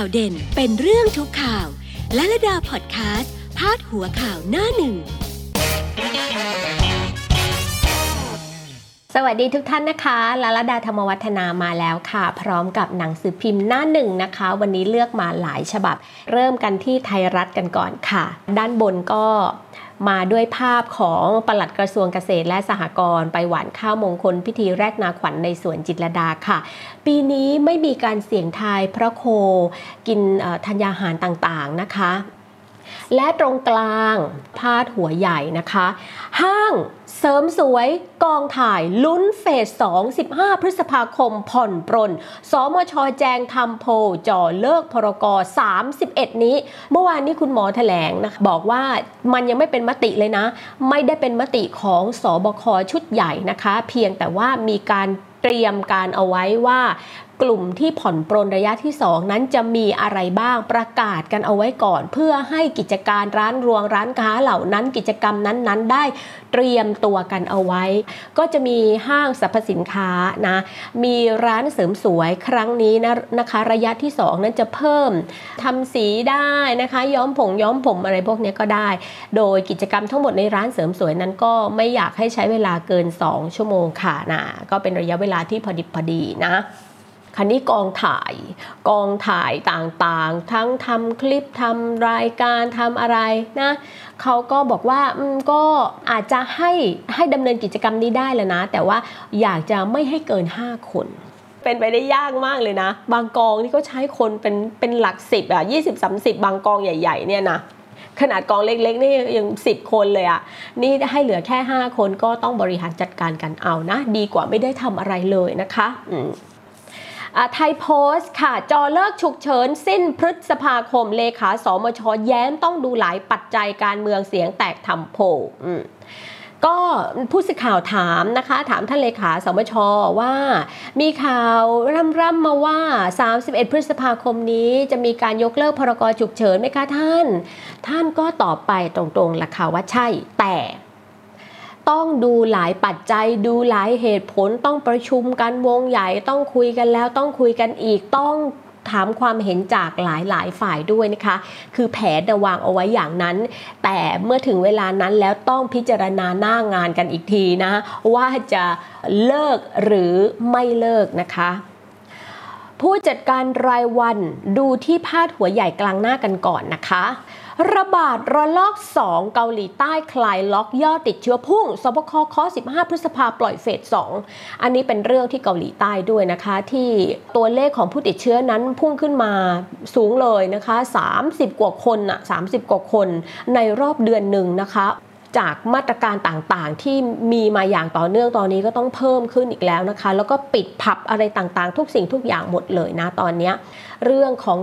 ข่าวเด่นเป็นเรื่องทุกข่าว และระดาพอดแคสต์พาดหัวข่าวหน้าหนึ่ง สวัสดีทุกท่านนะคะลาลดาธรรมวัฒนามาแล้วค่ะ พร้อมกับหนังสือพิมพ์หน้าหนึ่งนะคะ วันนี้เลือกมาหลายฉบับ เริ่มกันที่ไทยรัฐกันก่อนค่ะ ด้านบนก็ มาด้วยภาพของปลัดกระทรวงเกษตรและสหกรณ์ไปหวานข้าวมงคลพิธีแรกนาขวัญในสวนจิตรดาค่ะ ปีนี้ไม่มีการเสี่ยงทายพระโคกินธัญญาหารต่างๆนะคะ และตรงกลางพาดหัวใหญ่นะคะ ห้างเสริมสวยกองถ่ายลุ้นเฟส 2 15 พฤษภาคมผ่อนปรน สมชแจงทำโพจ่อเลิกพรก31 นี้ เมื่อวานนี้คุณหมอแถลงนะคะบอกว่ามันยังไม่เป็นมติเลยนะ ไม่ได้เป็นมติของสอบคชุดใหญ่นะคะ เพียงแต่ว่ามีการเตรียมการเอาไว้ว่า กลุ่มที่ผ่อนปรนระยะที่ 2 นั้นจะมีอะไรบ้างประกาศกันเอาไว้ก่อน เพื่อให้กิจการร้านรวงร้านค้าเหล่านั้นกิจกรรมนั้นๆ ได้เตรียมตัวกันเอาไว้ ก็จะมีห้างสรรพสินค้านะมีร้านเสริมสวยครั้งนี้นะนะคะระยะที่ 2 นั้นจะเพิ่มทำสีได้นะคะย้อมผมย้อมผมอะไรพวกนี้ก็ได้ โดยกิจกรรมทั้งหมดในร้านเสริมสวยนั้นก็ไม่อยากให้ใช้เวลาเกิน 2 ชั่วโมงค่ะนะก็เป็นระยะเวลาที่พอดิบพอดีนะ คันนี้กองถ่าย กองถ่ายต่างๆ ทั้งทำคลิปทำรายการทำอะไรนะเขาก็บอกว่าก็อาจจะให้ให้ดำเนินกิจกรรมนี้ได้แล้วนะ แต่ว่าอยากจะไม่ให้เกิน 5 คนเป็นไปได้ยากมากเลยนะ บางกองนี่ก็ใช้คนเป็นเป็นหลักสิบอะยี่สิบสามสิบบางกองใหญ่ ๆ เนี่ยนะขนาดกองเล็กๆนี่ยังสิบคนเลยอะ่ะนี่ให้เหลือแค่ 5 คนก็ต้องบริหารจัดการกันเอานะ ดีกว่าไม่ได้ทำอะไรเลยนะคะอืม ไทยโพสต์ค่ะ จอเลิกฉุกเฉิน สิ้นพฤษภาคมเลขาสมชแย้มต้องดูหลายปัจจัยการเมืองเสียงแตกทำโพก็ผู้สื่อข่าวถามนะคะ ถามท่านเลขาสมชว่า มีข่าวร่ำๆมาว่า 31 พฤษภาคมนี้จะมีการยกเลิกพรกฉุกเฉินไหมคะท่าน ท่านก็ตอบไปตรงๆล่ะค่ะว่าใช่แต่ ต้องดูหลายปัจจัย ดูหลายเหตุผลต้องประชุมกันวงใหญ่ต้องคุยกันแล้วต้องคุยกันอีกต้องถามความเห็นจากหลายหลายฝ่ายด้วยนะคะ คือแผนวางเอาไว้อย่างนั้น แต่เมื่อถึงเวลานั้นแล้วต้องพิจารณาหน้างานกันอีกทีนะว่าจะเลิกหรือไม่เลิกนะคะ ผู้จัดการรายวันดูที่พาดหัวใหญ่กลางหน้ากันก่อนนะคะ ระบาดระลอก 2 เกาหลีใต้คลายล็อกยอดติดเชื้อพุ่งสบคคอ15 พฤษภาปล่อยเฟส 2 อันนี้เป็นเรื่องที่เกาหลีใต้ด้วยนะคะ ที่ตัวเลขของผู้ติดเชื้อนั้นพุ่งขึ้นมาสูงเลยนะคะ 30 กว่าคนอะ30 กว่าคนในรอบเดือนหนึ่งนะคะ จากมาตรการต่างๆ ที่มีมาอย่างต่อเนื่องตอนนี้ก็ต้องเพิ่มขึ้นอีกแล้วนะคะ แล้วก็ปิดผับอะไรต่างๆ ทุกสิ่งทุกอย่างหมดเลยนะตอนนี้ เรื่องของ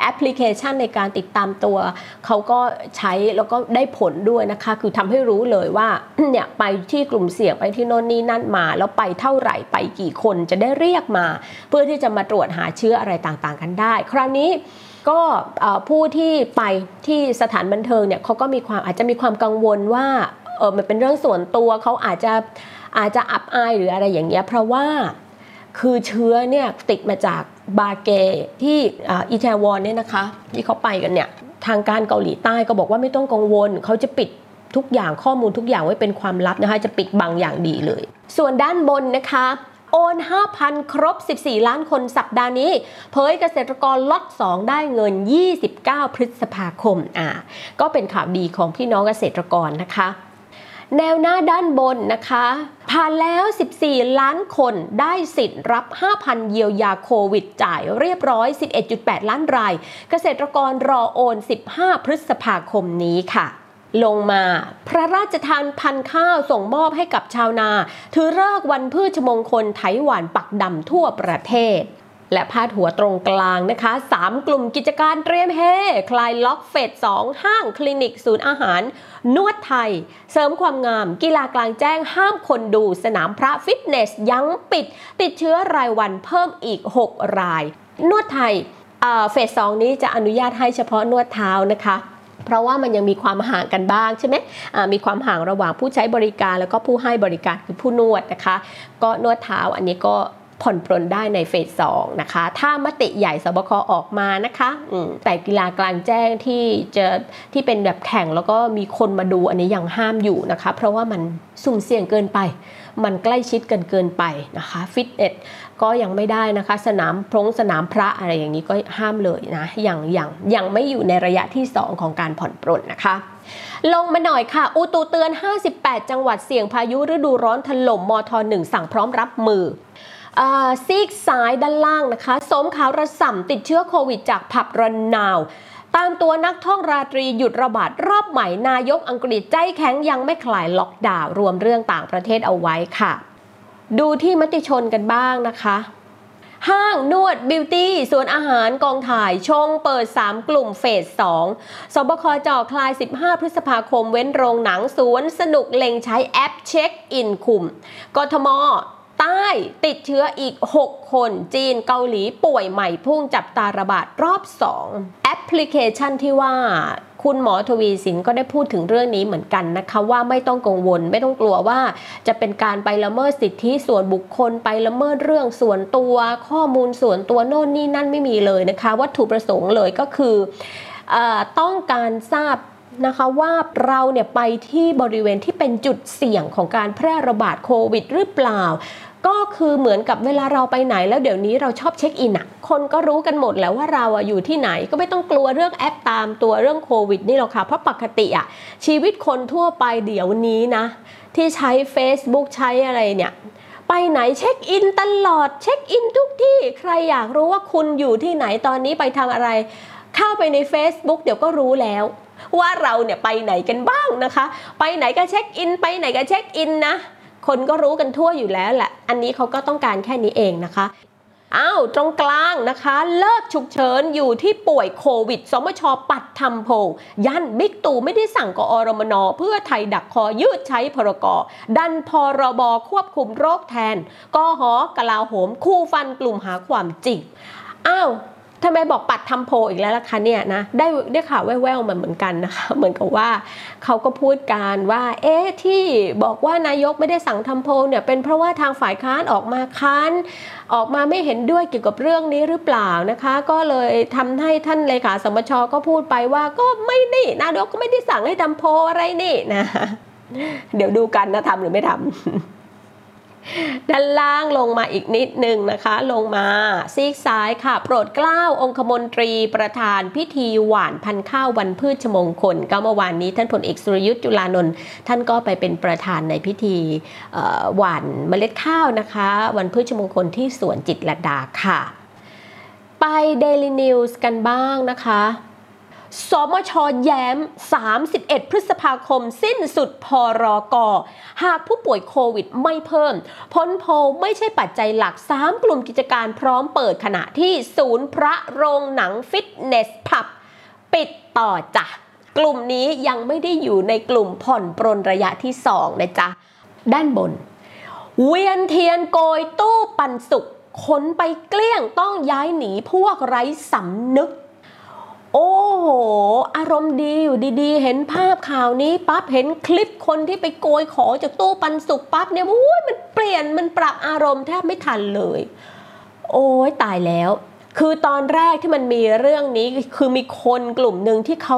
แอปพลิเคชันในการติดตามตัว เขาก็ใช้แล้วก็ได้ผลด้วยนะคะ คือทำให้รู้เลยว่าเนี่ยไปที่กลุ่มเสี่ยงไปที่โน่นนี่นั่นมา แล้วไปเท่าไหร่ไปกี่คนจะได้เรียกมา เพื่อที่จะมาตรวจหาเชื้ออะไรต่างๆ กันได้ คราวนี้ ก็ผู้ที่ไปที่สถานบันเทิงเนี่ยเขาก็มีความอาจจะมีความกังวลว่าเออมันเป็นเรื่องส่วนตัวเขาอาจจะอาจจะอับอายหรืออะไรอย่างเงี้ยเพราะว่าคือเชื้อเนี่ยติดมาจากบาเกที่อิตาวนเนี่ยนะคะที่เขาไปกันเนี่ยทางการเกาหลีใต้ก็บอกว่าไม่ต้องกังวลเขาจะปิดทุกอย่างข้อมูลทุกอย่างไว้เป็นความลับนะคะจะปิดบางอย่างดีเลย ส่วนด้านบนนะคะ โอน 5,000 ครบ 14 ล้านคนสัปดาห์นี้ เผยเกษตรกรล็อต2 ได้เงิน 29 พฤษภาคมอ่าก็เป็นข่าวดีของพี่น้องเกษตรกรนะคะแนวหน้าด้านบนนะคะ ผ่านแล้ว 14 ล้านคนได้สิทธิ์รับ 5,000 เยียวยาโควิดจ่ายเรียบร้อย 11.8 ล้านราย เกษตรกรรอโอน 15 พฤษภาคมนี้ค่ะ ลงมา พระราชทานพันข้าวส่งมอบให้กับชาวนา ถือเลิกวันพืชมงคลไถหวานปักดำทั่วประเทศ และพาดหัวตรงกลางนะคะ 3 กลุ่มกิจการเตรียมเฮ คลายล็อกเฟส 2 ห้างคลินิกศูนย์อาหาร นวดไทย เสริมความงาม กีฬากลางแจ้งห้ามคนดูสนามพระฟิตเนสยังปิด ติดเชื้อรายวันเพิ่มอีก 6 ราย นวดไทยเฟส2นี้จะอนุญาตให้เฉพาะนวดเท้านะคะ เพราะว่ามันยังมีความห่างกันบ้างใช่ไหมมีความห่างระหว่างผู้ใช้บริการแล้วก็ผู้ให้บริการคือผู้นวดนะคะ ก็นวดเท้าอันนี้ก็ผ่อนปรนได้ในเฟสสองนะคะ ถ้ามติใหญ่สบคออกมานะคะแต่กีฬากลางแจ้งที่จะที่เป็นแบบแข่งแล้วก็มีคนมาดูอันนี้ยังห้ามอยู่นะคะ เพราะว่ามันสุ่มเสี่ยงเกินไป มันใกล้ชิดกันเกินไปนะคะ ฟิตเนส ก็ยังไม่ได้นะคะ สนามพรงสนามพระอะไรอย่างนี้ก็ห้ามเลยนะยังยังยังไม่อยู่ในระยะที่ 2 ของการผ่อนปรนนะคะลงมาหน่อยค่ะ อุตุเตือน 58 จังหวัดเสี่ยงพายุฤดูร้อนถล่มมท1สั่งพร้อมรับมือซีกซ้ายด้านล่างนะคะ สมขาวระส่ำติดเชื้อโควิดจากผับรันนาว ตามตัวนักท่องราตรีหยุดระบาดรอบใหม่นายกอังกฤษใจแข็งยังไม่คลายล็อกดาวน์รวมเรื่องต่างประเทศเอาไว้ค่ะ ดูที่มติชนกันบ้างนะคะ ห้างนวด beauty ส่วนอาหารกองถ่ายชงเปิด 3 กลุ่มเฟส 2 สบคจ่อคลาย 15 พฤษภาคมเว้นโรงหนังสวนสนุกเล็งใช้แอปเช็คอินคุม กทมใต้ติดเชื้ออีก 6 คนจีนเกาหลีป่วยใหม่พุ่งจับตาระบาดรอบ 2 แอปพลิเคชันที่ว่า คุณหมอทวีสินก็ได้พูดถึงเรื่องนี้เหมือนกันนะคะ ว่าไม่ต้องกังวลไม่ต้องกลัวว่า จะเป็นการไปละเมิดสิทธิส่วนบุคคลไปละเมิดเรื่องส่วนตัวข้อมูลส่วนตัวโน่นนี่นั่นไม่มีเลยนะคะ วัตถุประสงค์เลยก็คืออต้องการทราบนะคะว่าเราเนี่ยไปที่บริเวณที่เป็นจุดเสี่ยงของการแพร่ระบาดโควิดหรือเปล่า ก็คือเหมือนกับเวลาเราไปไหนแล้วเดี๋ยวนี้เราชอบเช็คอินอะคนก็รู้กันหมดแล้วว่าเราอะอยู่ที่ไหนก็ไม่ต้องกลัวเรื่องแอปตามตัวเรื่องโควิดนี่หรอกค่ะ เพราะปกติอะชีวิตคนทั่วไปเดี๋ยวนี้นะ ที่ใช้ Facebook ใช้อะไรเนี่ยไปไหนเช็คอินตลอดเช็คอินทุกที่ใครอยากรู้ว่าคุณอยู่ที่ไหนตอนนี้ไปทำอะไร เข้าไปใน Facebook เดี๋ยวก็รู้แล้วว่าเราเนี่ยไปไหนกันบ้างนะคะ ไปไหนก็เช็คอิน ไปไหนก็เช็คอินนะ คนก็รู้กันทั่วอยู่แล้วแหละ อันนี้เขาก็ต้องการแค่นี้เองนะคะอ้าวตรงกลางนะคะ เลิกฉุกเฉินอยู่ที่ป่วยโควิด สมชปัดทำโพยันบิ๊กตู่ไม่ได้สั่งกอรมนเพื่อไทยดักคอยืดใช้พรกดันพรบควบคุมโรคแทนกหอกลาโหมคู่ฟันกลุ่มหาความจริงอ้าว ทำไมบอกปัดทำโพอีกแล้วล่ะคะเนี่ยนะได้ได้ข่าวแว่วๆมาเหมือนกันนะคะเหมือนกับว่าเขาก็พูดการว่า เอ๊ะที่บอกว่านายกไม่ได้สั่งทำโพเนี่ยเป็นเพราะว่าทางฝ่ายค้านออกมาค้านออกมาไม่เห็นด้วยเกี่ยวกับเรื่องนี้หรือเปล่านะคะ ก็เลยทำให้ท่านเลขาสมชก็พูดไปว่าก็ไม่นี่นายกก็ไม่ได้สั่งให้ทำโพอะไรนี่นะเดี๋ยวดูกันนะทำหรือไม่ทำ ด้านล่างลงมาอีกนิดนึงนะคะ ลงมาซีกซ้ายค่ะ โปรดเกล้าองคมนตรีประธานพิธีหวานพันข้าววันพืชมงคล ก็เมื่อวานนี้ท่านพลเอกสุรยุทธ์จุลานนท์ท่านก็ไปเป็นประธานในพิธีหวานเมล็ดข้าวนะคะ วันพืชมงคลที่สวนจิตรลดาค่ะ ไป Daily News กันบ้างนะคะ สมชแย้ม 31 พฤษภาคม สิ้นสุดพอรอกอหากผู้ป่วยโควิดไม่เพิ่ม พ้นโพไม่ใช่ปัจจัยหลัก 3 กลุ่มกิจการพร้อมเปิดขณะที่ศูนย์พระโรงหนังฟิตเนสผับ ปิดต่อจ้ะ กลุ่มนี้ยังไม่ได้อยู่ในกลุ่มผ่อนปรนระยะที่ 2 นะจ๊ะ ด้านบน เวียนเทียนโกยตู้ปันสุกขนไปเกลี้ยงต้องย้ายหนีพวกไร้สำนึก โอ้โห อารมณ์ดีอยู่ดีๆ เห็นภาพข่าวนี้ปั๊บเห็นคลิปคนที่ไปโกยของจากตู้ปันสุกปั๊บเนี่ยโอ้ยมันเปลี่ยนมันปรับอารมณ์แทบไม่ทันเลย โอ้ยตายแล้ว คือตอนแรกที่มันมีเรื่องนี้คือมีคนกลุ่มหนึ่งที่เขา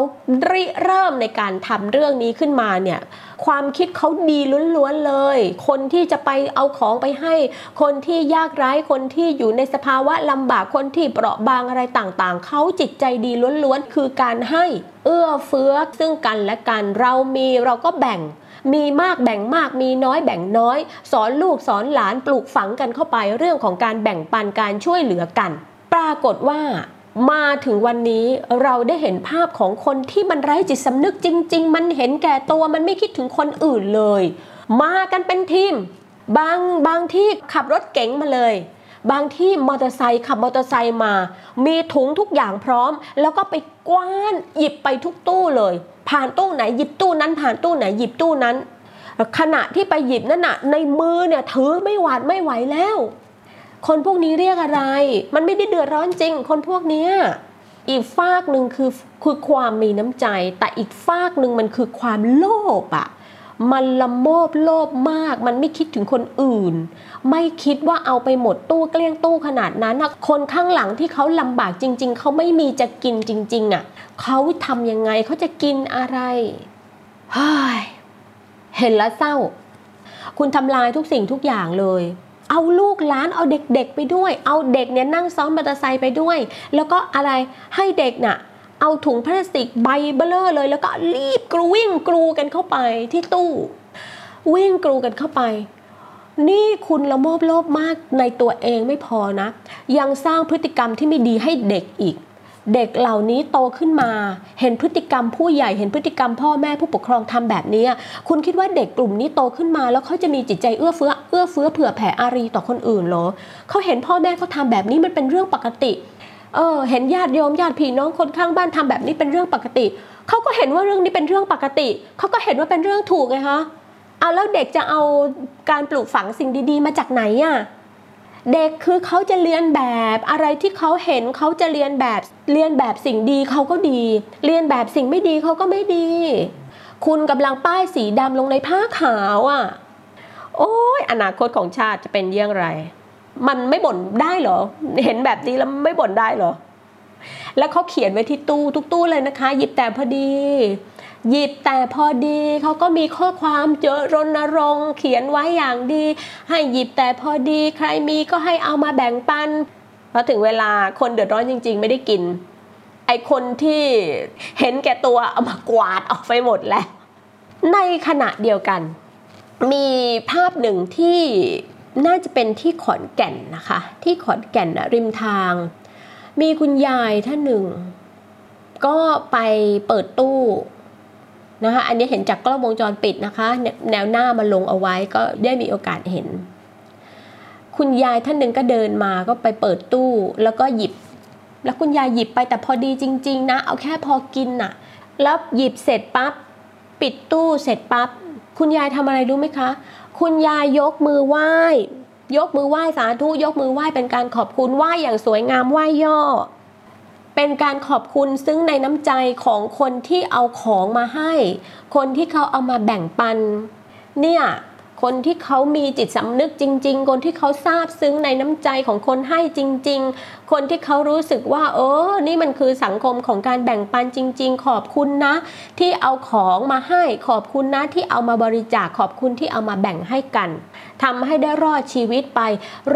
ริเริ่มในการทำเรื่องนี้ขึ้นมาเนี่ยความคิดเขาดีล้วนๆเลย คนที่จะไปเอาของไปให้ คนที่ยากไร้คนที่อยู่ในสภาวะลำบากคนที่เปราะบางอะไรต่างๆ เขาจิตใจดีล้วนๆคือการให้เอื้อเฟื้อซึ่งกันและกันเรามีเราก็แบ่งมีมากแบ่งมากมีน้อยแบ่งน้อย สอนลูกสอนหลานปลูกฝังกันเข้าไปเรื่องของการแบ่งปันการช่วยเหลือกัน ปรากฏว่ามาถึงวันนี้เราได้เห็นภาพของคนที่มันไร้จิตสำนึกจริง ๆ มันเห็นแก่ตัวมันไม่คิดถึงคนอื่นเลย มากันเป็นทีม บางบางที่ขับรถเก๋งมาเลย บางที่มอเตอร์ไซค์ขับมอเตอร์ไซค์มา มีถุงทุกอย่างพร้อม แล้วก็ไปกว้านหยิบไปทุกตู้เลย ผ่านตู้ไหนหยิบตู้นั้น ผ่านตู้ไหนหยิบตู้นั้น ขณะที่ไปหยิบนั่นน่ะในมือเนี่ยถือไม่หวาดไม่ไหวแล้ว คนพวกนี้เรียกอะไร มันไม่ได้เดือดร้อนจริง คนพวกนี้อีกฝากหนึ่งคือคือความมีน้ำใจ แต่อีกฝากหนึ่งมันคือความโลภอะมันละโมบโลภมาก มันไม่คิดถึงคนอื่น ไม่คิดว่าเอาไปหมดตู้เกลี้ยงตู้ขนาดนั้นนะคนข้างหลังที่เขาลำบากจริง ๆ เขาไม่มีจะกินจริง ๆอะเขาทำยังไงเขาจะกินอะไรเฮ้ยเห็นแล้วเศร้า คุณทำลายทุกสิ่งทุกอย่างเลย เอาลูกหลานเอาเด็กๆไปด้วย เอาเด็กเนี่ยนั่งซ้อนมอเตอร์ไซค์ไปด้วย แล้วก็อะไรให้เด็กน่ะเอาถุงพลาสติกใบเบลอเลย แล้วก็รีบกรูวิ่งกรูกันเข้าไปที่ตู้ วิ่งกรูกันเข้าไป นี่คุณละโมบโลภมากในตัวเองไม่พอนะ ยังสร้างพฤติกรรมที่ไม่ดีให้เด็กอีก เด็กเหล่านี้โตขึ้นมา เห็นพฤติกรรมผู้ใหญ่เห็นพฤติกรรมพ่อแม่ผู้ปกครองทำแบบนี้ คุณคิดว่าเด็กกลุ่มนี้โตขึ้นมา แล้วเขาจะมีจิตใจเอื้อเฟื้อเอื้อเฟื้อเผื่อแผ่อารีต่อคนอื่นเหรอเขาเห็นพ่อแม่เขาทาแบบนี้มันเป็นเรื่องปกติเออเห็นญาติโยมญาติพี่น้องคนข้างบ้านทำแบบนี้เป็นเรื่องปกติ เขาก็เห็นว่าเรื่องนี้เป็นเรื่องปกติเขาก็เห็นว่าเป็นเรื่องถูกไงคะเอาแล้วเด็กจะเอาการปลูกฝังสิ่งดีๆ มาจากไหนอะ เด็กคือเขาจะเรียนแบบอะไรที่เขาเห็นเขาจะเรียนแบบเรียนแบบสิ่งดีเขาก็ดี เรียนแบบสิ่งไม่ดีเขาก็ไม่ดี คุณกำลังป้ายสีดำลงในผ้าขาวอะ โอ้ยอนาคตของชาติจะเป็นเยี่ยงไร มันไม่บ่นได้เหรอ เห็นแบบนี้แล้วไม่บ่นได้เหรอ แล้วเขาเขียนไว้ที่ตู้ทุกตู้เลยนะคะ หยิบแต่พอดี หยิบแต่พอดีเขาก็มีข้อความเจอรณรงค์เขียนไว้อย่างดี ให้หยิบแต่พอดีใครมีก็ให้เอามาแบ่งปันพอถึงเวลาคนเดือดร้อนจริง ๆ ไม่ได้กิน ไอคนที่เห็นแก่ตัวเอามากวาดออกไปหมดแล้ว ในขณะเดียวกัน มีภาพหนึ่งที่น่าจะเป็นที่ขอนแก่นนะคะ ที่ขอนแก่นริมทาง มีคุณยายท่านหนึ่ง ก็ไปเปิดตู้ นะคะอันนี้เห็นจากกล้องวงจรปิดนะคะ แนวหน้ามาลงเอาไว้ก็ได้มีโอกาสเห็น คุณยายท่านหนึ่งก็เดินมาก็ไปเปิดตู้แล้วก็หยิบ แล้วคุณยายหยิบไปแต่พอดีจริง ๆ นะ เอาแค่พอกินน่ะ แล้วหยิบเสร็จปั๊บปิดตู้เสร็จปั๊บคุณยายทำอะไรรู้ไหมคะ คุณยายยกมือไหว้ ยกมือไหว้สาธุยกมือไหว้เป็นการขอบคุณไหว้อย่างสวยงามไหว้ย่อ เป็นการขอบคุณซึ่งในน้ำใจของคนที่เอาของมาให้ คนที่เขาเอามาแบ่งปัน เนี่ยคนที่เขามีจิตสำนึกจริง ๆ คนที่เขาซาบซึ้งในน้ำใจของคนให้จริง ๆ คนที่เขารู้สึกว่า เออ นี่มันคือสังคมของการแบ่งปันจริง ๆ ขอบคุณนะ ที่เอาของมาให้ ขอบคุณนะที่เอามาบริจาค ขอบคุณที่เอามาแบ่งให้กันทำให้ได้รอดชีวิตไป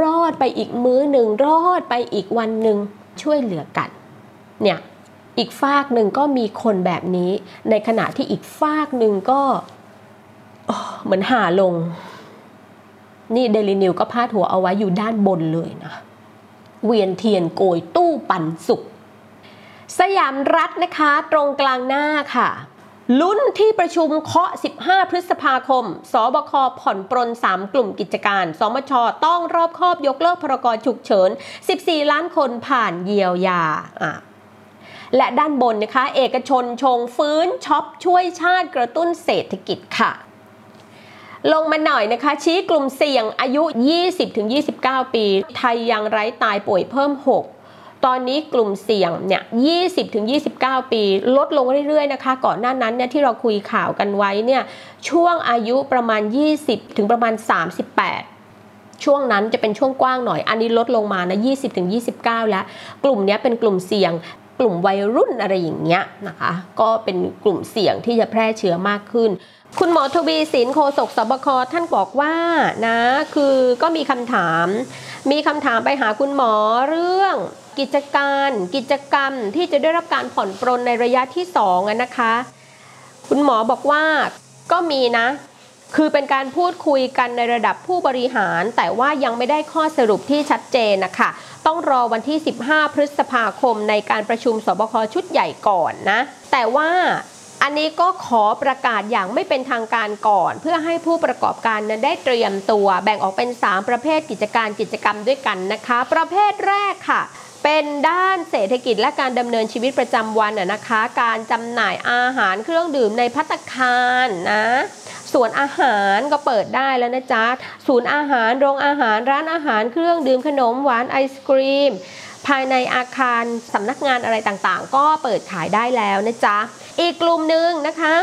รอดไปอีกมื้อหนึ่ง รอดไปอีกวันหนึ่ง ช่วยเหลือกัน เนี่ยอีกฝากหนึ่งก็มีคนแบบนี้ ในขณะที่อีกฝากหนึ่งก็เหมือนหาลง นี่เดลินิวส์ก็พาดหัวเอาไว้อยู่ด้านบนเลยนะ เวียนเทียนโกยตู้ปันสุก สยามรัฐนะคะตรงกลางหน้าค่ะ ลุ้นที่ประชุมเคาะ 15 พฤษภาคม สบคผ่อนปรน 3 กลุ่มกิจการ สมช ต้องรอบคอบยกเลิกพรกฉุกเฉิน 14 ล้านคนผ่านเยียวยาอะ และด้านบนนะคะ เอกชนชงฟื้นช็อปช่วยชาติกระตุ้นเศรษฐกิจค่ะลงมาหน่อยนะคะ ชี้กลุ่มเสี่ยงอายุ 20-29 ปี ไทยยังไร้ตายป่วยเพิ่ม 6 ตอนนี้กลุ่มเสี่ยงเนี่ย 20-29 ปี ลดลงเรื่อยๆนะคะ ก่อนหน้านั้นเนี่ยที่เราคุยข่าวกันไว้เนี่ยช่วงอายุประมาณ 20 ถึงประมาณ 38ช่วงนั้นจะเป็นช่วงกว้างหน่อย อันนี้ลดลงมานะ 20-29 แล้ว กลุ่มนี้เป็นกลุ่มเสี่ยง กลุ่มวัยรุ่นอะไรอย่างเงี้ยนะคะ ก็เป็นกลุ่มเสี่ยงที่จะแพร่เชื้อมากขึ้น คุณหมอทวีสินโฆษกสบคท่านบอกว่านะคือก็มีคำถาม มีคำถามไปหาคุณหมอเรื่องกิจการ กิจกรรมที่จะได้รับการผ่อนปรนในระยะที่2นะคะ คุณหมอบอกว่าก็มีนะ คือเป็นการพูดคุยกันในระดับผู้บริหาร แต่ว่ายังไม่ได้ข้อสรุปที่ชัดเจนนะคะ ต้องรอวันที่ 15 พฤษภาคมในการประชุมสบคชุดใหญ่ก่อนนะ แต่ว่าอันนี้ก็ขอประกาศอย่างไม่เป็นทางการก่อน เพื่อให้ผู้ประกอบการนั้นได้เตรียมตัว แบ่งออกเป็น 3 ประเภทกิจการกิจกรรมด้วยกันนะคะ ประเภทแรกค่ะเป็นด้านเศรษฐกิจและการดำเนินชีวิตประจำวันนะคะ การจำหน่ายอาหารเครื่องดื่มในพัตคารนะ ส่วนอาหารก็เปิดได้แล้วนะจ๊ะศูนย์อาหารโรงอาหารร้านอาหารเครื่องดื่มขนมหวานไอศกรีม ภายในอาคารสำนักงานอะไรต่างๆ ก็เปิดขายได้แล้วนะจ๊ะอีกกลุ่มหนึ่งนะคะ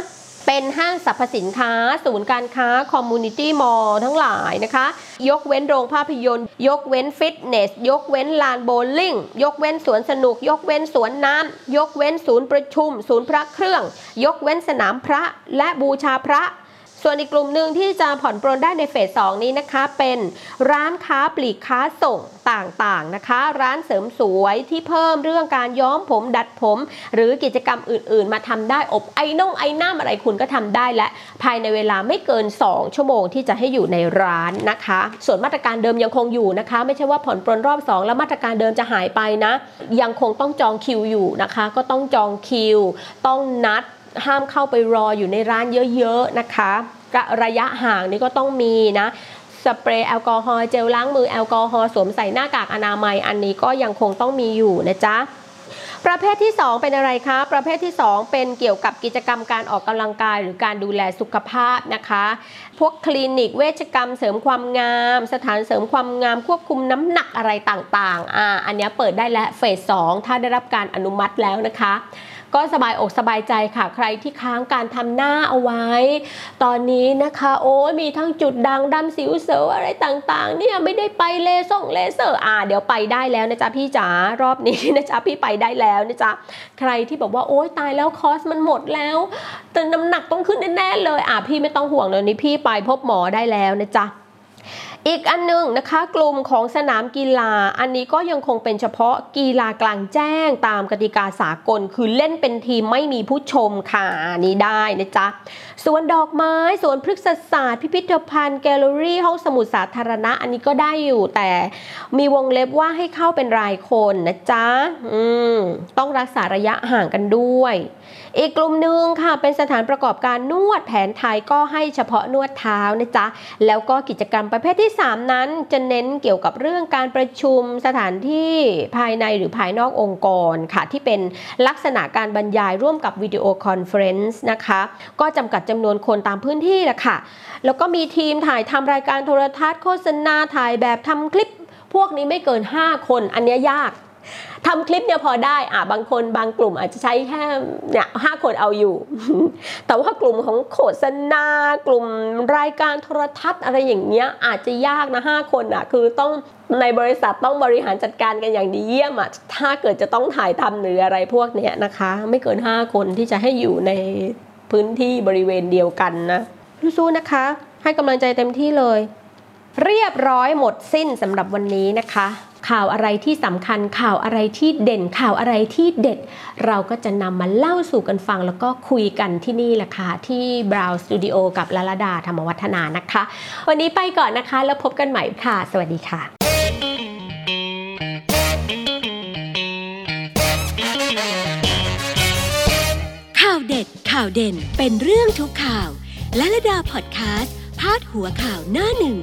เป็นห้างสรรพสินค้า ศูนย์การค้าคอมมูนิตี้มอลล์ทั้งหลายนะคะ ยกเว้นโรงภาพยนตร์ ยกเว้นฟิตเนส ยกเว้นลานโบลิ่ง ยกเว้นสวนสนุก ยกเว้นสวนน้ำ ยกเว้นศูนย์ประชุม ศูนย์พระเครื่อง ยกเว้นสนามพระและบูชาพระ ส่วนอีกกลุ่มหนึ่งที่จะผ่อนปรนได้ในเฟส2นี้นะคะ เป็นร้านค้าปลีกค้าส่งต่างๆนะคะ ร้านเสริมสวยที่เพิ่มเรื่องการย้อมผมดัดผม หรือกิจกรรมอื่น ๆ มาทำได้อบไอ้น่องไอ้น้ำอะไรคุณก็ทำได้และภายในเวลาไม่เกิน 2 ชั่วโมงที่จะให้อยู่ในร้านนะคะ ส่วนมาตรการเดิมยังคงอยู่นะคะ ไม่ใช่ว่าผ่อนปรนรอบ 2 แล้วมาตรการเดิมจะหายไปนะ ยังคงต้องจองคิวอยู่นะคะ ก็ต้องจองคิว ต้องนัดห้ามเข้าไปรออยู่ในร้านเยอะๆนะคะ ระยะห่างนี่ก็ต้องมีนะสเปรย์แอลกอฮอล์เจลล้างมือแอลกอฮอล์สวมใส่หน้ากากอนามัยอันนี้ก็ยังคงต้องมีอยู่นะจ๊ะประเภทที่ 2 เป็นอะไรคะ ประเภทที่ 2 เป็นเกี่ยวกับกิจกรรมการออกกำลังกายหรือการดูแลสุขภาพนะคะ พวกคลินิกเวชกรรมเสริมความงาม สถานเสริมความงามควบคุมน้ำหนักอะไรต่างๆ อ่า อันนี้เปิดได้แล้วเฟส2ถ้าได้รับการอนุมัติแล้วนะคะ ก็สบายอกสบายใจค่ะ ใครที่ค้างการทำหน้าเอาไว้ ตอนนี้นะคะ โอ้มีทั้งจุดดังดำสิวเซลอะไรต่างๆ เนี่ยไม่ได้ไปเลส่งเลเซอร์อ่าเดี๋ยวไปได้แล้วนะจ๊ะพี่จ๋ารอบนี้นะจ๊ะพี่ไปได้แล้วนะจ๊ะใครที่บอกว่าโอ๊ยตายแล้วคอสมันหมดแล้วแต่น้ำหนักต้องขึ้นแน่ๆเลยอ่าพี่ไม่ต้องห่วงเลยวนี้พี่ไปพบหมอได้แล้วนะจ๊ะ อีกอันหนึ่งนะคะกลุ่มของสนามกีฬา อันนี้ก็ยังคงเป็นเฉพาะกีฬากลางแจ้งตามกติกาสากล คือเล่นเป็นทีมไม่มีผู้ชมค่ะนี้ได้นะจ๊ะสวนดอกไม้สวนพฤกษศาสตร์ พิพิธภัณฑ์แกลเลอรี่ห้องสมุดสาธารณะ อันนี้ก็ได้อยู่แต่มีวงเล็บว่าให้เข้าเป็นรายคนนะจ๊ะอืมต้องรักษาระยะห่างกันด้วย อีกกลุ่มหนึ่งค่ะเป็นสถานประกอบการนวดแผนไทยก็ให้เฉพาะนวดเท้านะจ๊ะแล้วก็กิจกรรมประเภทที่ 3 นั้น จะเน้นเกี่ยวกับเรื่องการประชุมสถานที่ภายในหรือภายนอกองค์กรค่ะ ที่เป็นลักษณะการบรรยายร่วมกับ video conference นะคะ ก็จำกัดจำนวนคนตามพื้นที่แหละค่ะ แล้วก็มีทีมถ่ายทำรายการโทรทัศน์โฆษณาถ่ายแบบทำคลิป พวกนี้ไม่เกิน 5 คนอันนี้ยาก ทำคลิปเนี่ยพอได้อะบางคนบางกลุ่มอาจจะใช้แค่เนี่ยห้าคนเอาอยู่ แต่ว่ากลุ่มของโฆษณากลุ่มรายการโทรทัศน์อะไรอย่างเงี้ยอาจจะยากนะห้าคนอะคือต้องในบริษัทต้องบริหารจัดการกันอย่างดีเยี่ยมอะถ้าเกิดจะต้องถ่ายทำหรืออะไรพวกเนี้ยนะคะ ไม่เกิน 5 คนที่จะให้อยู่ในพื้นที่บริเวณเดียวกันนะสู้ๆนะคะ ให้กำลังใจเต็มที่เลย เรียบร้อยหมดสิ้นสำหรับวันนี้นะคะ ข่าวอะไรที่สำคัญข่าวอะไรที่เด่นข่าวอะไรที่เด็ด เราก็จะนำมาเล่าสู่กันฟัง แล้วก็คุยกันที่นี่แหละค่ะที่ Brow Studio กับลลดาธรรมวัฒนานะคะ วันนี้ไปก่อนนะคะ แล้วพบกันใหม่ค่ะ สวัสดีค่ะข่าวเด็ดข่าวเด่นเป็นเรื่องทุกข่าวและละดาพอดแคสต์พาดหัวข่าวหน้าหนึ่ง